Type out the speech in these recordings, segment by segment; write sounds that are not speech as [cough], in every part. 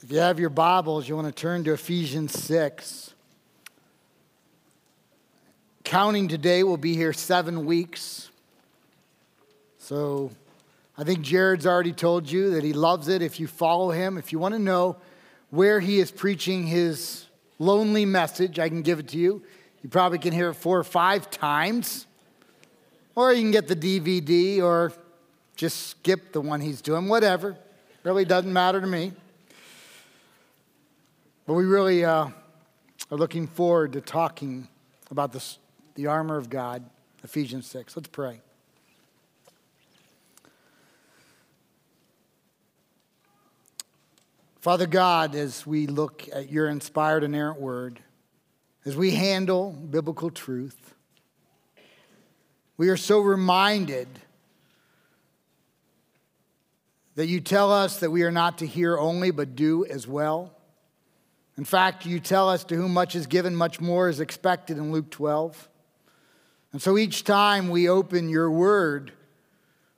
If you have your Bibles, you want to turn to Ephesians 6. Counting today, we'll be here seven weeks. So I think Jared's already told you that he loves it if you follow him. If you want to know where he is preaching his lonely message, I can give it to you. You probably can hear it four or five times. Or you can get the DVD or just skip the one he's doing, whatever. Really doesn't matter to me. But we really uh, are looking forward to talking about this, the armor of God, Ephesians 6. Let's pray. Father God, as we look at your inspired, and inerrant word, as we handle biblical truth, we are so reminded that you tell us that we are not to hear only, but do as well. In fact, you tell us to whom much is given, much more is expected in Luke 12. And so each time we open your word,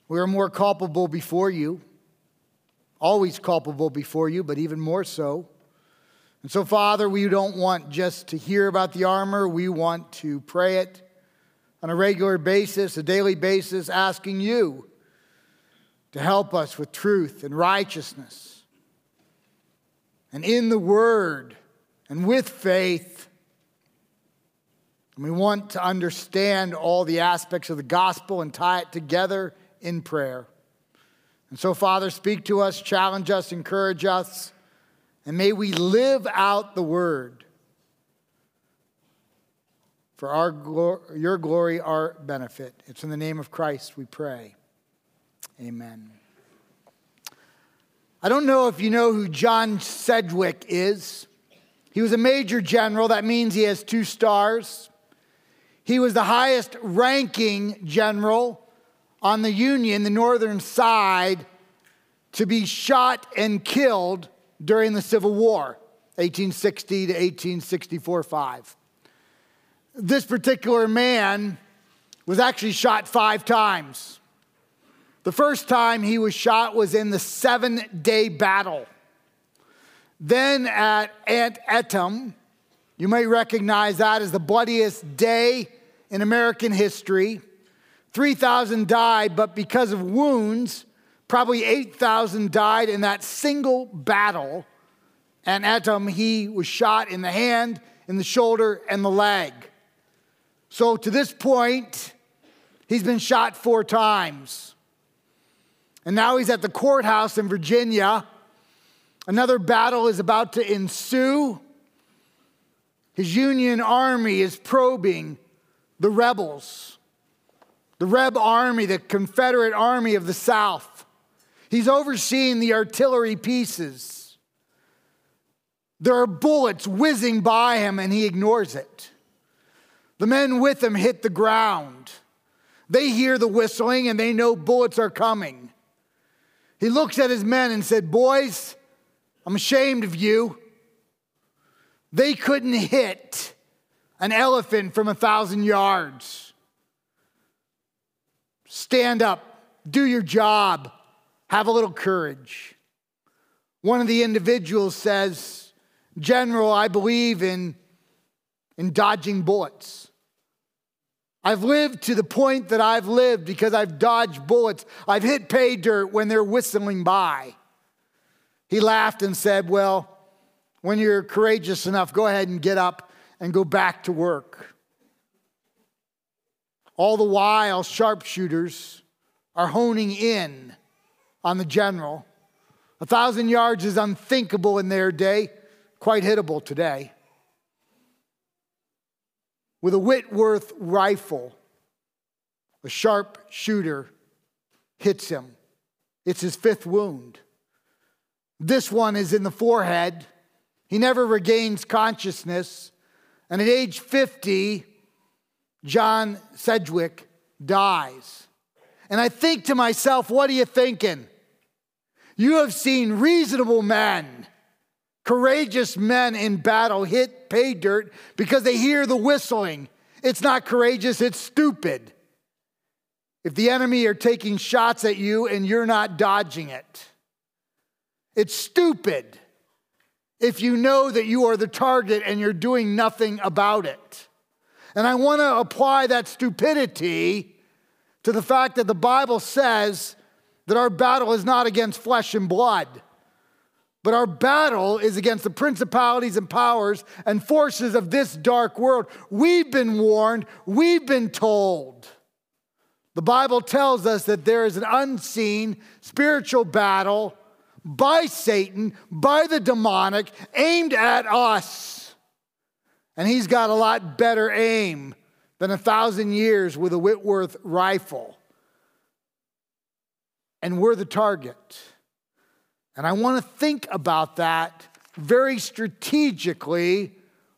we are more culpable before you, always culpable before you, but even more so. And so, Father, we don't want just to hear about the armor, we want to pray it on a regular basis, a daily basis, asking you to help us with truth and righteousness and in the Word and with faith. And we want to understand all the aspects of the gospel and tie it together in prayer. And so, Father, speak to us, challenge us, encourage us, and may we live out the Word for our your glory, our benefit. It's in the name of Christ we pray. Amen. I don't know if you know who John Sedgwick is. He was a major general. That means he has two stars. He was the highest ranking general on the Union, the northern side, to be shot and killed during the Civil War, 1860 to 1864 5. This particular man was actually shot five times. The first time he was shot was in the seven day battle. Then at Antietam, you may recognize that as the bloodiest day in American history. 3,000 died, but because of wounds, probably 8,000 died in that single battle. And Antietam, he was shot in the hand, in the shoulder, and the leg. So to this point, he's been shot four times. And now he's at the courthouse in Virginia. Another battle is about to ensue. His Union army is probing the rebels, the Reb army, the Confederate army of the South. He's overseeing the artillery pieces. There are bullets whizzing by him, and he ignores it. The men with him hit the ground. They hear the whistling and they know bullets are coming. He looks at his men and said, Boys, I'm ashamed of you. They couldn't hit an elephant from a thousand yards. Stand up, do your job, have a little courage. One of the individuals says, General, I believe in, in dodging bullets. I've lived to the point that I've lived because I've dodged bullets. I've hit pay dirt when they're whistling by. He laughed and said, Well, when you're courageous enough, go ahead and get up and go back to work. All the while, sharpshooters are honing in on the general. A thousand yards is unthinkable in their day, quite hittable today with a Whitworth rifle. A sharp shooter hits him. It's his fifth wound. This one is in the forehead. He never regains consciousness. And at age 50, John Sedgwick dies. And I think to myself, what are you thinking? You have seen reasonable men Courageous men in battle hit pay dirt because they hear the whistling. It's not courageous, it's stupid. If the enemy are taking shots at you and you're not dodging it, it's stupid. if you know that you are the target and you're doing nothing about it. And I want to apply that stupidity to the fact that the Bible says that our battle is not against flesh and blood, but our battle is against the principalities and powers and forces of this dark world. We've been warned, we've been told. The Bible tells us that there is an unseen spiritual battle by Satan, by the demonic, aimed at us. And he's got a lot better aim than a thousand years with a Whitworth rifle. And we're the target. And I want to think about that very strategically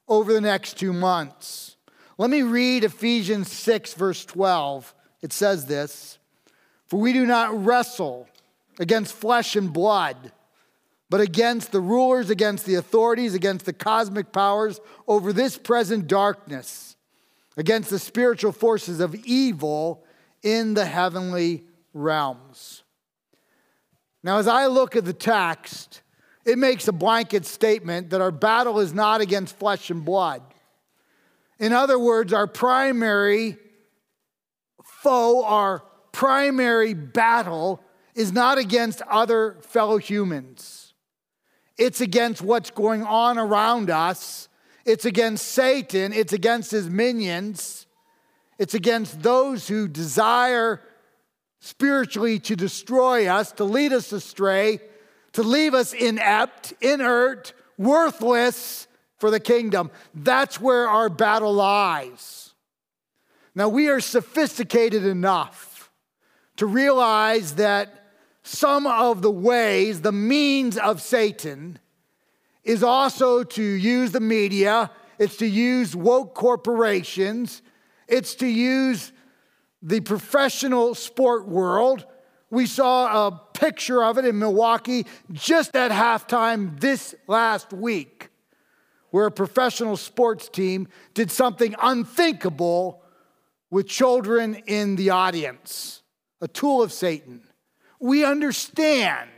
over the next two months. Let me read Ephesians 6, verse 12. It says this For we do not wrestle against flesh and blood, but against the rulers, against the authorities, against the cosmic powers over this present darkness, against the spiritual forces of evil in the heavenly realms. Now, as I look at the text, it makes a blanket statement that our battle is not against flesh and blood. In other words, our primary foe, our primary battle is not against other fellow humans. It's against what's going on around us. It's against Satan. It's against his minions. It's against those who desire spiritually to destroy us, to lead us astray, to leave us inept, inert, worthless for the kingdom. That's where our battle lies. Now, we are sophisticated enough to realize that some of the ways, the means of Satan is also to use the media, it's to use woke corporations, it's to use the professional sport world. We saw a picture of it in Milwaukee just at halftime this last week, where a professional sports team did something unthinkable with children in the audience, a tool of Satan. We understand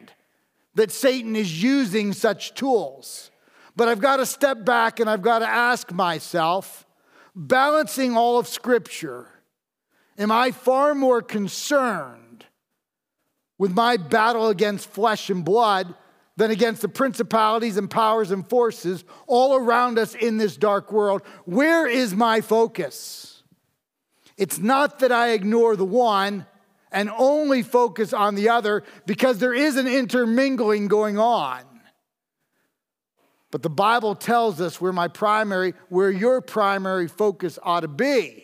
that Satan is using such tools. But I've got to step back and I've got to ask myself, balancing all of Scripture, am I far more concerned with my battle against flesh and blood than against the principalities and powers and forces all around us in this dark world? Where is my focus? It's not that I ignore the one and only focus on the other because there is an intermingling going on. But the Bible tells us where my primary, where your primary focus ought to be.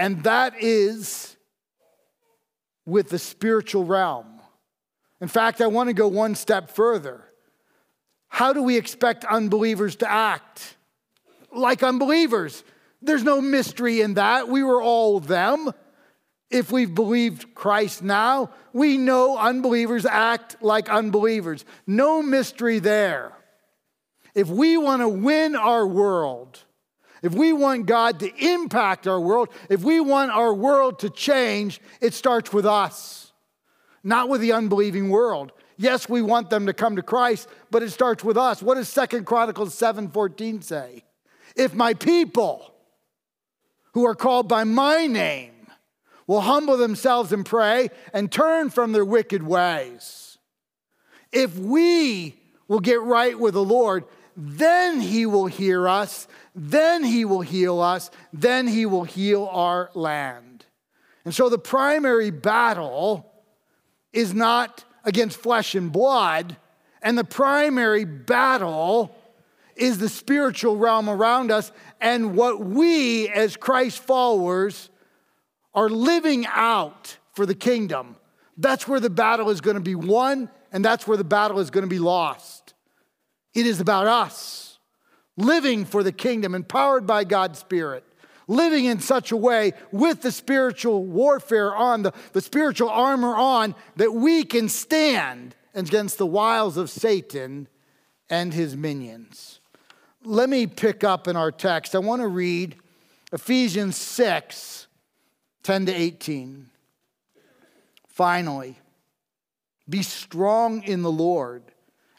And that is with the spiritual realm. In fact, I want to go one step further. How do we expect unbelievers to act? Like unbelievers. There's no mystery in that. We were all them. If we've believed Christ now, we know unbelievers act like unbelievers. No mystery there. If we want to win our world, if we want God to impact our world, if we want our world to change, it starts with us, not with the unbelieving world. Yes, we want them to come to Christ, but it starts with us. What does Second Chronicles 7:14 say? If my people who are called by my name will humble themselves and pray and turn from their wicked ways. If we will get right with the Lord, then He will hear us, then He will heal us, then He will heal our land. And so the primary battle is not against flesh and blood, and the primary battle is the spiritual realm around us and what we as Christ followers are living out for the kingdom, that's where the battle is going to be won and that's where the battle is going to be lost. It is about us living for the kingdom, empowered by God's Spirit, living in such a way with the spiritual warfare on, the, the spiritual armor on, that we can stand against the wiles of Satan and his minions. Let me pick up in our text. I want to read Ephesians 6 10 to 18. Finally, be strong in the Lord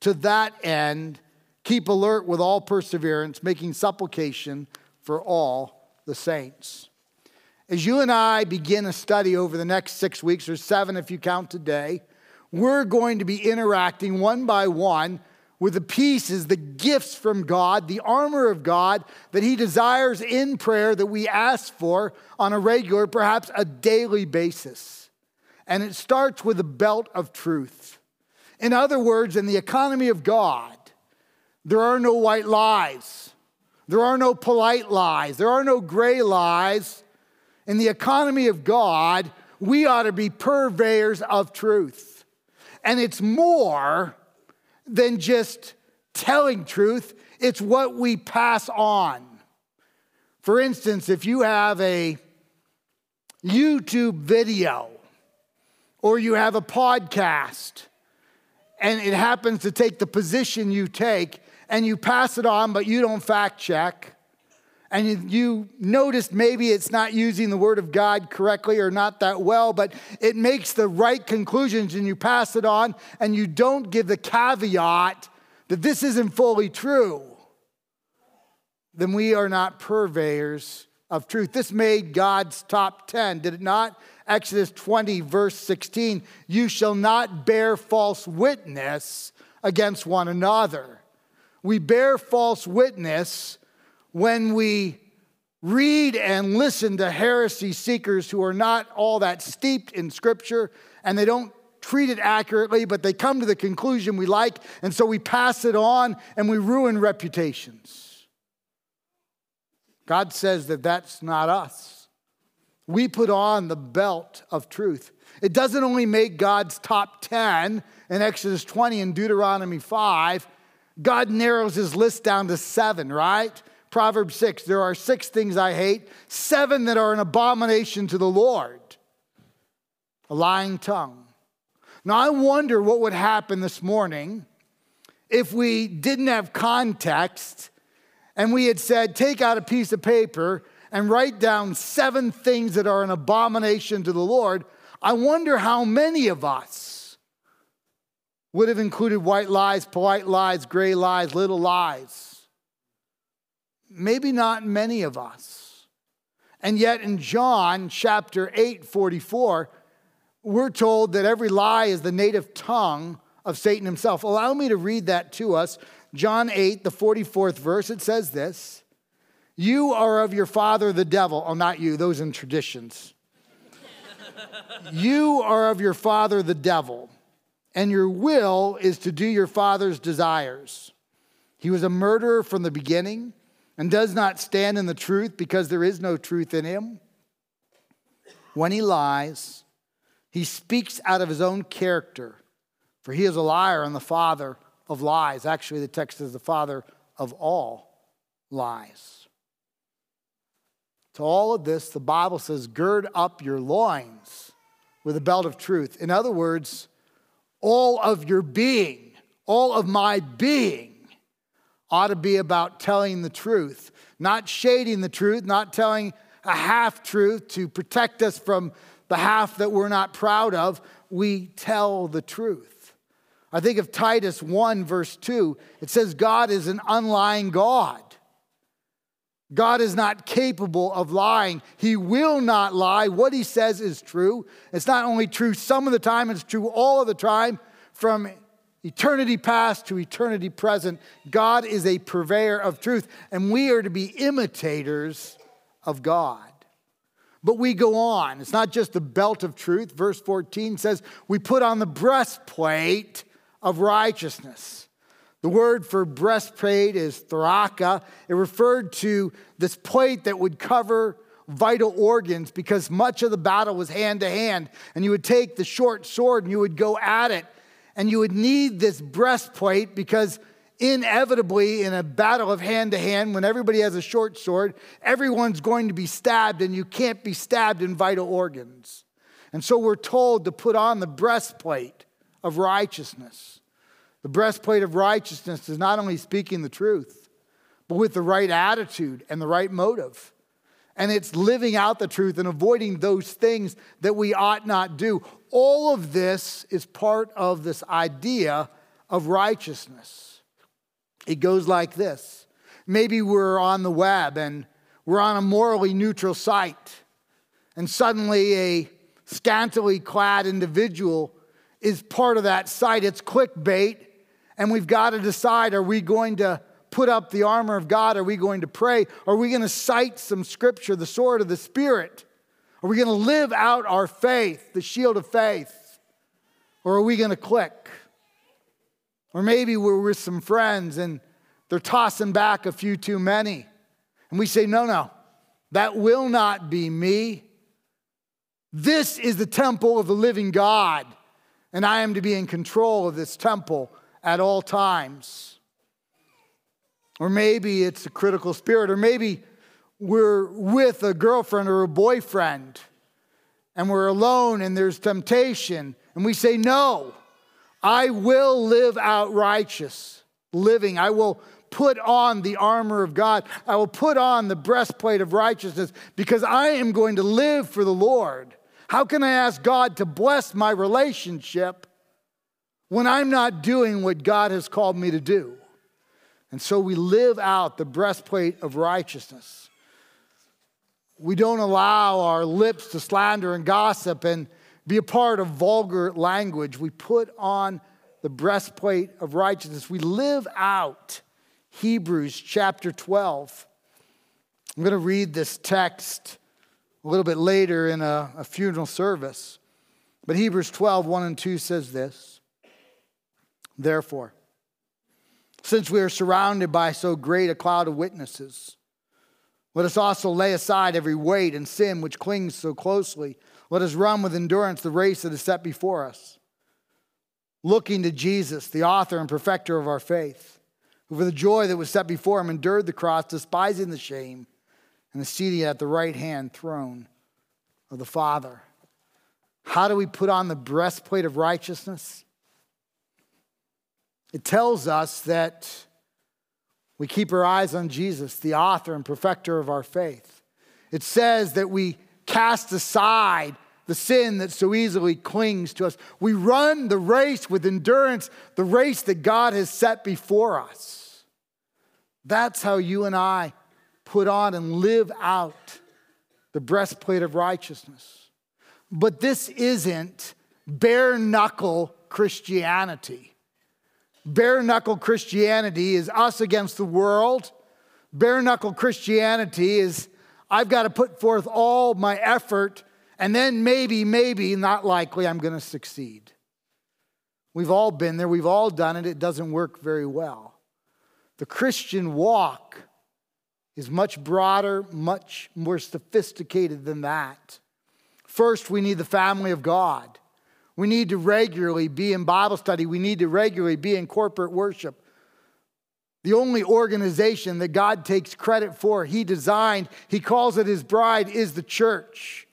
To that end, keep alert with all perseverance, making supplication for all the saints. As you and I begin a study over the next six weeks, or seven if you count today, we're going to be interacting one by one with the pieces, the gifts from God, the armor of God that He desires in prayer that we ask for on a regular, perhaps a daily basis. And it starts with the belt of truth. In other words, in the economy of God, there are no white lies, there are no polite lies, there are no gray lies. In the economy of God, we ought to be purveyors of truth. And it's more than just telling truth, it's what we pass on. For instance, if you have a YouTube video or you have a podcast and it happens to take the position you take and you pass it on, but you don't fact check, and you, you noticed maybe it's not using the word of God correctly or not that well, but it makes the right conclusions and you pass it on and you don't give the caveat that this isn't fully true, then we are not purveyors of truth. This made God's top 10, did it not? Exodus 20, verse 16 You shall not bear false witness against one another. We bear false witness when we read and listen to heresy seekers who are not all that steeped in Scripture and they don't treat it accurately, but they come to the conclusion we like, and so we pass it on and we ruin reputations. God says that that's not us. We put on the belt of truth. It doesn't only make God's top 10 in Exodus 20 and Deuteronomy 5, God narrows his list down to seven, right? Proverbs 6 there are six things I hate, seven that are an abomination to the Lord a lying tongue. Now, I wonder what would happen this morning if we didn't have context and we had said, take out a piece of paper and write down seven things that are an abomination to the Lord. I wonder how many of us would have included white lies, polite lies, gray lies, little lies. Maybe not many of us. And yet in John chapter 8, 44, we're told that every lie is the native tongue of Satan himself. Allow me to read that to us. John 8, the 44th verse, it says this You are of your father the devil. Oh, not you, those in traditions. [laughs] you are of your father the devil, and your will is to do your father's desires. He was a murderer from the beginning and does not stand in the truth because there is no truth in him, when he lies, he speaks out of his own character, for he is a liar and the father of lies. Actually, the text is the father of all lies. To all of this, the Bible says, gird up your loins with a belt of truth. In other words, all of your being, all of my being ought to be about telling the truth, not shading the truth, not telling a half truth to protect us from the half that we're not proud of. We tell the truth. I think of Titus 1, verse 2. It says, God is an unlying God. God is not capable of lying. He will not lie. What he says is true. It's not only true some of the time, it's true all of the time from eternity past to eternity present, God is a purveyor of truth, and we are to be imitators of God. But we go on. It's not just the belt of truth. Verse 14 says, We put on the breastplate of righteousness. The word for breastplate is thraka. It referred to this plate that would cover vital organs because much of the battle was hand to hand. And you would take the short sword and you would go at it. And you would need this breastplate because inevitably, in a battle of hand to hand, when everybody has a short sword, everyone's going to be stabbed, and you can't be stabbed in vital organs. And so we're told to put on the breastplate of righteousness. The breastplate of righteousness is not only speaking the truth, but with the right attitude and the right motive. And it's living out the truth and avoiding those things that we ought not do. All of this is part of this idea of righteousness. It goes like this maybe we're on the web and we're on a morally neutral site, and suddenly a scantily clad individual is part of that site. It's clickbait, and we've got to decide are we going to put up the armor of God? Are we going to pray? Are we going to cite some scripture, the sword of the Spirit? Are we going to live out our faith, the shield of faith? Or are we going to click? Or maybe we're with some friends and they're tossing back a few too many. And we say, no, no, that will not be me. This is the temple of the living God and I am to be in control of this temple at all times. Or maybe it's a critical spirit, or maybe we're with a girlfriend or a boyfriend and we're alone and there's temptation, and we say, No, I will live out righteous living. I will put on the armor of God. I will put on the breastplate of righteousness because I am going to live for the Lord. How can I ask God to bless my relationship when I'm not doing what God has called me to do? And so we live out the breastplate of righteousness. We don't allow our lips to slander and gossip and be a part of vulgar language. We put on the breastplate of righteousness. We live out Hebrews chapter 12. I'm going to read this text a little bit later in a, a funeral service. But Hebrews 12, 1 and 2 says this Therefore, since we are surrounded by so great a cloud of witnesses, let us also lay aside every weight and sin which clings so closely. Let us run with endurance the race that is set before us, looking to Jesus, the author and perfecter of our faith, who for the joy that was set before him endured the cross, despising the shame and is seated at the right hand throne of the Father. How do we put on the breastplate of righteousness? It tells us that we keep our eyes on Jesus, the author and perfecter of our faith. It says that we cast aside the sin that so easily clings to us. We run the race with endurance, the race that God has set before us. That's how you and I put on and live out the breastplate of righteousness. But this isn't bare knuckle Christianity. Bare knuckle Christianity is us against the world. Bare knuckle Christianity is I've got to put forth all my effort, and then maybe, maybe, not likely, I'm going to succeed. We've all been there, we've all done it, it doesn't work very well. The Christian walk is much broader, much more sophisticated than that. First, we need the family of God. We need to regularly be in Bible study. We need to regularly be in corporate worship. The only organization that God takes credit for, He designed, He calls it His bride, is the church.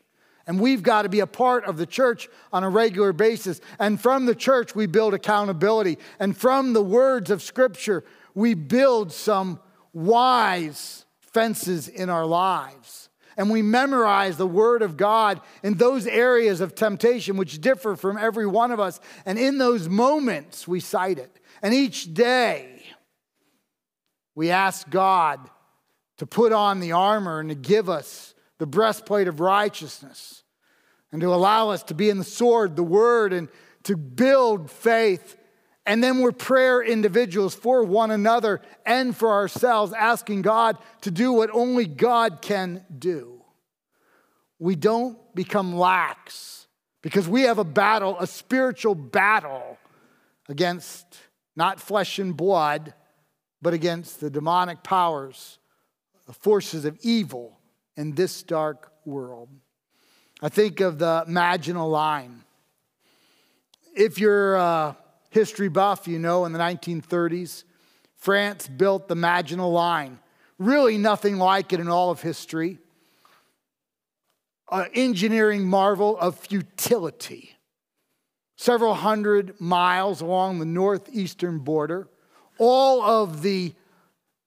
And we've got to be a part of the church on a regular basis. And from the church, we build accountability. And from the words of Scripture, we build some wise fences in our lives. And we memorize the Word of God in those areas of temptation which differ from every one of us. And in those moments, we cite it. And each day, we ask God to put on the armor and to give us the breastplate of righteousness and to allow us to be in the sword, the Word, and to build faith And then we're prayer individuals for one another and for ourselves, asking God to do what only God can do. We don't become lax because we have a battle, a spiritual battle against not flesh and blood, but against the demonic powers, the forces of evil in this dark world. I think of the Maginot Line. If you're a history buff, you know in the 1930s, France built the Maginot Line. Really, nothing like it in all of history. An engineering marvel of futility several hundred miles along the northeastern border. All of the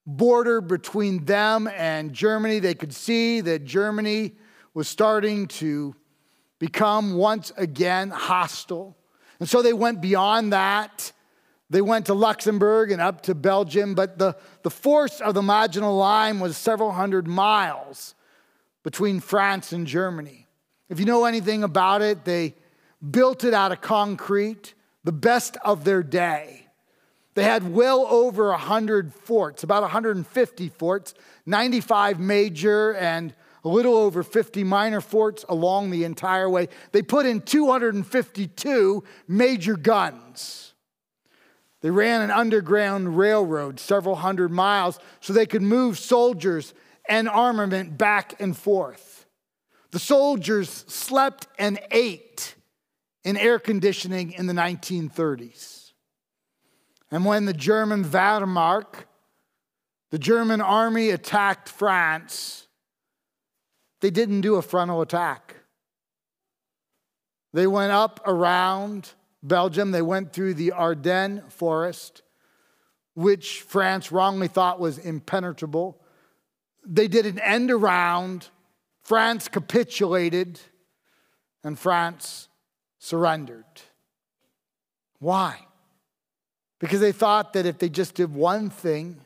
border between them and Germany, they could see that Germany was starting to become once again hostile. And so they went beyond that. They went to Luxembourg and up to Belgium, but the, the force of the Maginot Line was several hundred miles between France and Germany. If you know anything about it, they built it out of concrete, the best of their day. They had well over 100 forts, about 150 forts, 95 major and a little over 50 minor forts along the entire way. They put in 252 major guns. They ran an underground railroad several hundred miles so they could move soldiers and armament back and forth. The soldiers slept and ate in air conditioning in the 1930s. And when the German Wehrmacht, the German army attacked France, they didn't do a frontal attack. They went up around Belgium, they went through the Ardennes forest, which France wrongly thought was impenetrable. They did an end around, France capitulated, and France surrendered. Why? Because they thought that if they just did one thing,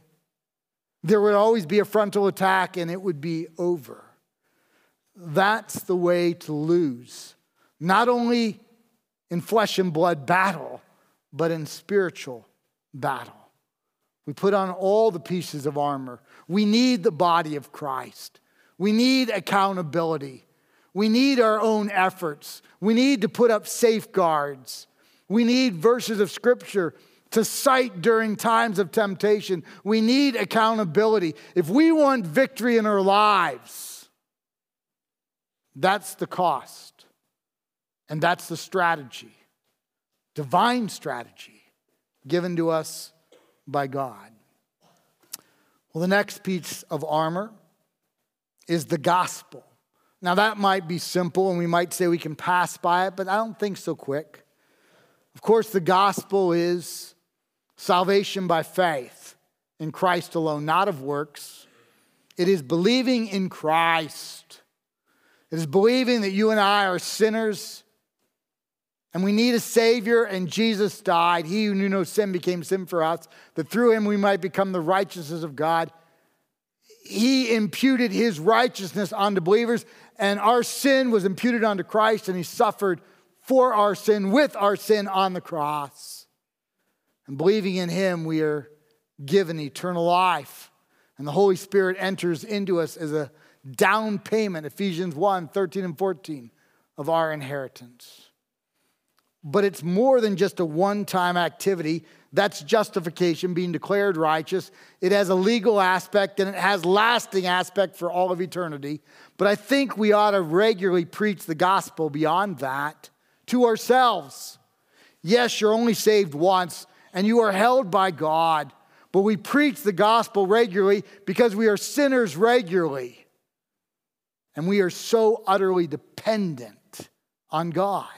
there would always be a frontal attack and it would be over. That's the way to lose, not only in flesh and blood battle, but in spiritual battle. We put on all the pieces of armor. We need the body of Christ. We need accountability. We need our own efforts. We need to put up safeguards. We need verses of scripture to cite during times of temptation. We need accountability. If we want victory in our lives, that's the cost. And that's the strategy, divine strategy given to us by God. Well, the next piece of armor is the gospel. Now, that might be simple and we might say we can pass by it, but I don't think so quick. Of course, the gospel is salvation by faith in Christ alone, not of works. It is believing in Christ. It is believing that you and I are sinners and we need a Savior, and Jesus died. He who knew no sin became sin for us, that through him we might become the righteousness of God. He imputed his righteousness onto believers, and our sin was imputed onto Christ, and he suffered for our sin, with our sin on the cross. And believing in him, we are given eternal life. And the Holy Spirit enters into us as a down payment, Ephesians 1 13 and 14, of our inheritance. But it's more than just a one time activity. That's justification, being declared righteous. It has a legal aspect and it has lasting aspect for all of eternity. But I think we ought to regularly preach the gospel beyond that to ourselves. Yes, you're only saved once and you are held by God, but we preach the gospel regularly because we are sinners regularly. And we are so utterly dependent on God.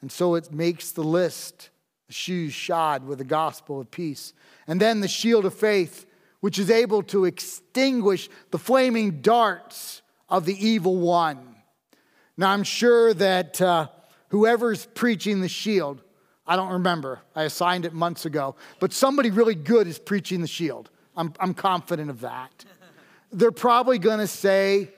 And so it makes the list the shoes shod with the gospel of peace. And then the shield of faith, which is able to extinguish the flaming darts of the evil one. Now, I'm sure that uh, whoever's preaching the shield, I don't remember, I assigned it months ago, but somebody really good is preaching the shield. I'm, I'm confident of that. They're probably going to say,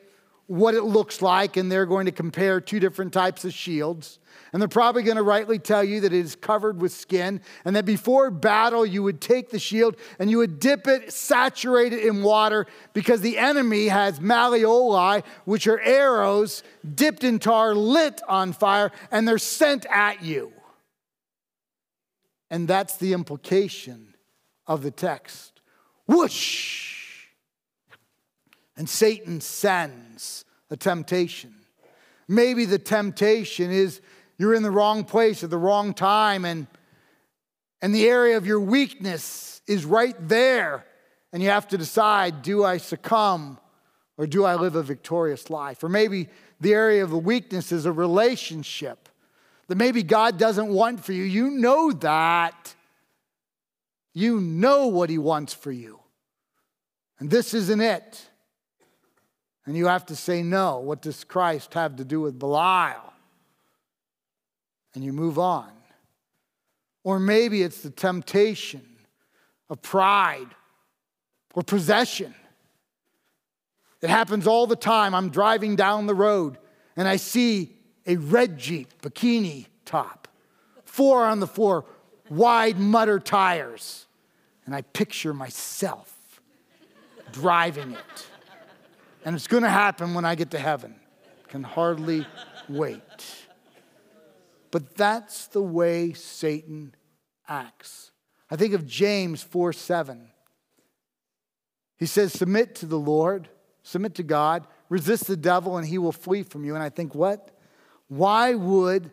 what it looks like, and they're going to compare two different types of shields. And they're probably going to rightly tell you that it is covered with skin, and that before battle, you would take the shield and you would dip it, saturate it in water, because the enemy has malleoli, which are arrows dipped in tar, lit on fire, and they're sent at you. And that's the implication of the text. Whoosh! And Satan sends a temptation. Maybe the temptation is you're in the wrong place at the wrong time, and, and the area of your weakness is right there. And you have to decide do I succumb or do I live a victorious life? Or maybe the area of the weakness is a relationship that maybe God doesn't want for you. You know that. You know what He wants for you. And this isn't it. And you have to say, no, what does Christ have to do with Belial? And you move on. Or maybe it's the temptation of pride or possession. It happens all the time. I'm driving down the road and I see a red Jeep bikini top, four on the floor, wide mutter tires. And I picture myself driving it. And it's going to happen when I get to heaven. Can hardly wait. But that's the way Satan acts. I think of James 4 7. He says, Submit to the Lord, submit to God, resist the devil, and he will flee from you. And I think, what? Why would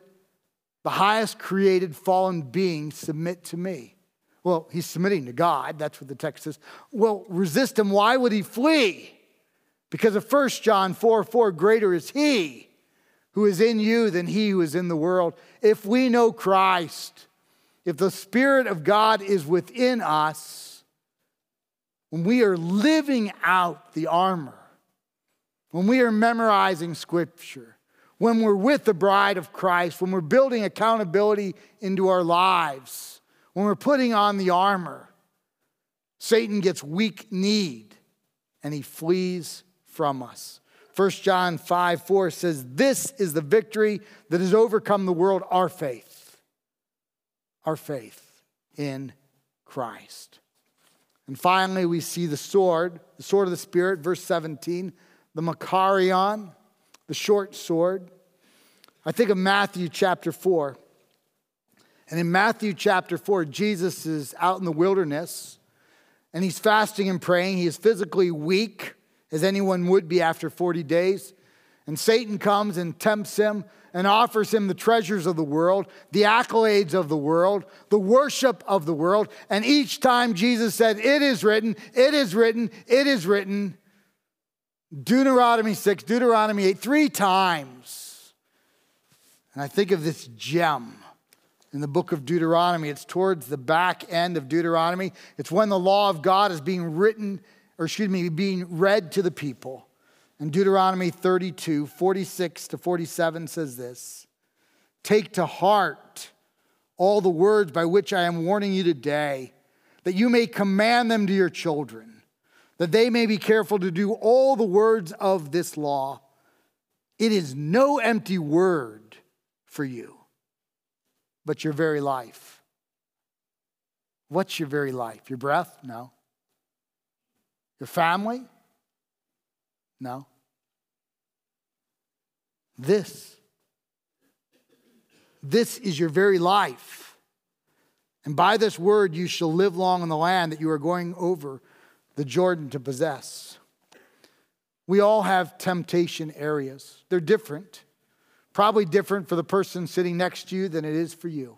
the highest created fallen being submit to me? Well, he's submitting to God. That's what the text says. Well, resist him. Why would he flee? Because of 1 John 4 4, greater is he who is in you than he who is in the world. If we know Christ, if the Spirit of God is within us, when we are living out the armor, when we are memorizing scripture, when we're with the bride of Christ, when we're building accountability into our lives, when we're putting on the armor, Satan gets weak kneed and he flees from us. 1 John 5 4 says, This is the victory that has overcome the world, our faith. Our faith in Christ. And finally, we see the sword, the sword of the Spirit, verse 17, the Makarion, the short sword. I think of Matthew chapter 4. And in Matthew chapter 4, Jesus is out in the wilderness and he's fasting and praying. He is physically weak as anyone would be after 40 days. And Satan comes and tempts him and offers him the treasures of the world, the accolades of the world, the worship of the world. And each time Jesus said, It is written, it is written, it is written. Deuteronomy 6, Deuteronomy 8, three times. And I think of this gem in the book of Deuteronomy. It's towards the back end of Deuteronomy. It's when the law of God is being written or excuse me, being read to the people. And Deuteronomy 32, 46 to 47 says this Take to heart all the words by which I am warning you today, that you may command them to your children, that they may be careful to do all the words of this law. It is no empty word for you, but your very life. What's your very life? Your breath? No. Your family? No. This. This is your very life. And by this word you shall live long in the land that you are going over the Jordan to possess. We all have temptation areas. They're different. Probably different for the person sitting next to you than it is for you.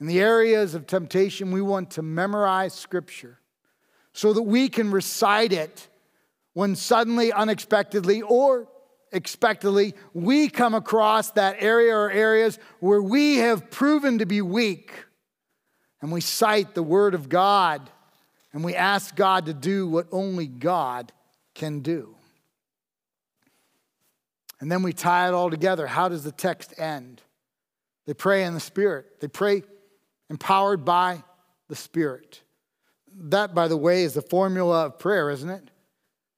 In the areas of temptation, we want to memorize scripture so that we can recite it when suddenly, unexpectedly, or expectedly, we come across that area or areas where we have proven to be weak. And we cite the Word of God and we ask God to do what only God can do. And then we tie it all together. How does the text end? They pray in the Spirit, they pray empowered by the Spirit. That, by the way, is the formula of prayer, isn't it?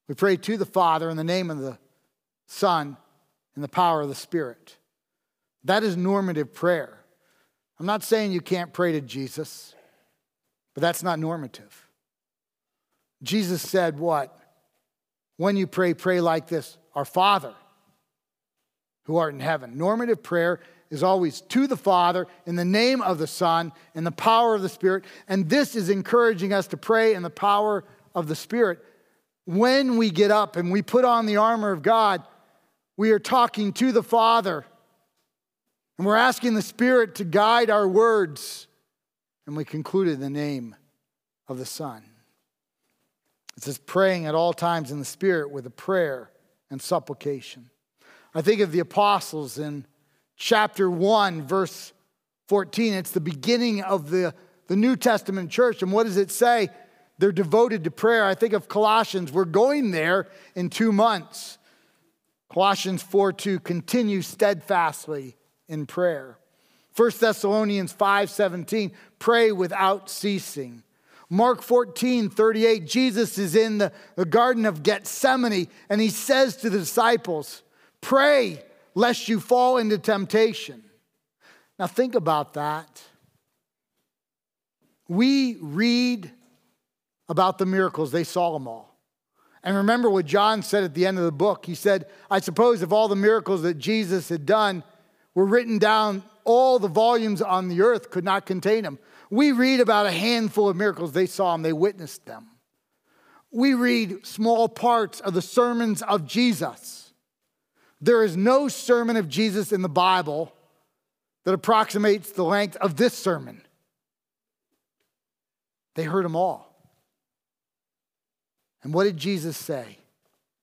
We pray to the Father in the name of the Son and the power of the Spirit. That is normative prayer. I'm not saying you can't pray to Jesus, but that's not normative. Jesus said, What? When you pray, pray like this Our Father who art in heaven. Normative prayer is always to the Father in the name of the Son in the power of the Spirit. And this is encouraging us to pray in the power of the Spirit. When we get up and we put on the armor of God, we are talking to the Father. And we're asking the Spirit to guide our words. And we conclude in the name of the Son. It says, praying at all times in the Spirit with a prayer and supplication. I think of the apostles in chapter 1, verse 14. It's the beginning of the, the New Testament church. And what does it say? They're devoted to prayer. I think of Colossians. We're going there in two months. Colossians 4 2, continue steadfastly in prayer. 1 Thessalonians 5 17, pray without ceasing. Mark 14 38, Jesus is in the, the Garden of Gethsemane and he says to the disciples, Pray lest you fall into temptation. Now, think about that. We read about the miracles, they saw them all. And remember what John said at the end of the book. He said, I suppose if all the miracles that Jesus had done were written down, all the volumes on the earth could not contain them. We read about a handful of miracles. They saw them, they witnessed them. We read small parts of the sermons of Jesus. There is no sermon of Jesus in the Bible that approximates the length of this sermon. They heard them all. And what did Jesus say?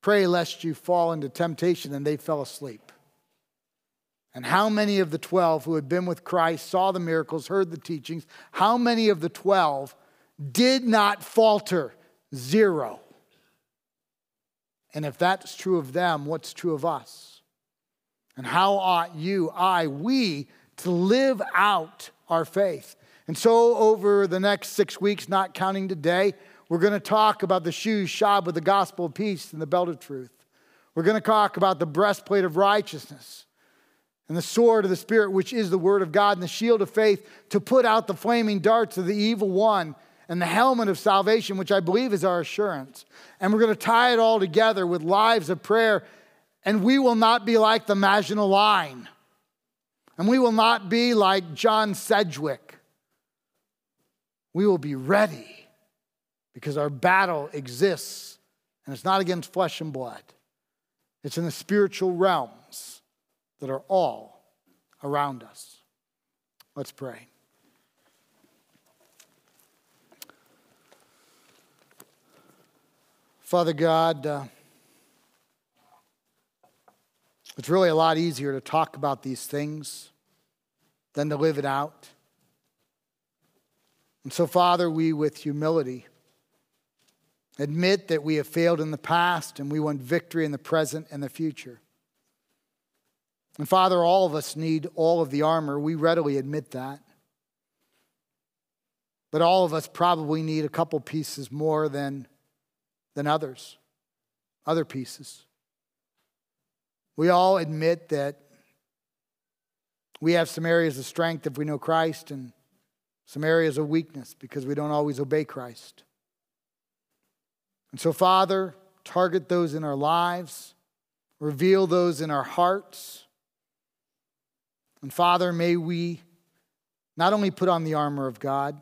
Pray lest you fall into temptation, and they fell asleep. And how many of the 12 who had been with Christ saw the miracles, heard the teachings? How many of the 12 did not falter? Zero. And if that's true of them, what's true of us? And how ought you, I, we, to live out our faith? And so, over the next six weeks, not counting today, we're going to talk about the shoes shod with the gospel of peace and the belt of truth. We're going to talk about the breastplate of righteousness and the sword of the Spirit, which is the word of God, and the shield of faith to put out the flaming darts of the evil one, and the helmet of salvation, which I believe is our assurance. And we're going to tie it all together with lives of prayer and we will not be like the Maginot Line. And we will not be like John Sedgwick. We will be ready because our battle exists and it's not against flesh and blood, it's in the spiritual realms that are all around us. Let's pray. Father God, uh, it's really a lot easier to talk about these things than to live it out. And so, Father, we with humility admit that we have failed in the past and we want victory in the present and the future. And Father, all of us need all of the armor. We readily admit that. But all of us probably need a couple pieces more than, than others, other pieces. We all admit that we have some areas of strength if we know Christ and some areas of weakness because we don't always obey Christ. And so, Father, target those in our lives, reveal those in our hearts. And Father, may we not only put on the armor of God,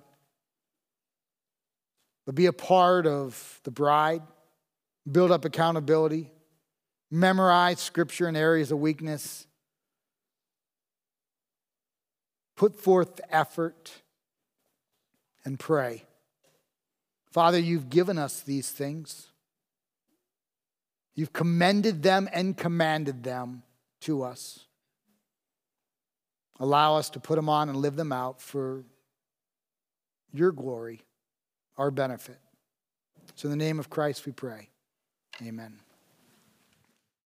but be a part of the bride, build up accountability memorize scripture in areas of weakness, put forth effort, and pray. Father, you've given us these things. You've commended them and commanded them to us. Allow us to put them on and live them out for your glory, our benefit. So, in the name of Christ, we pray. Amen.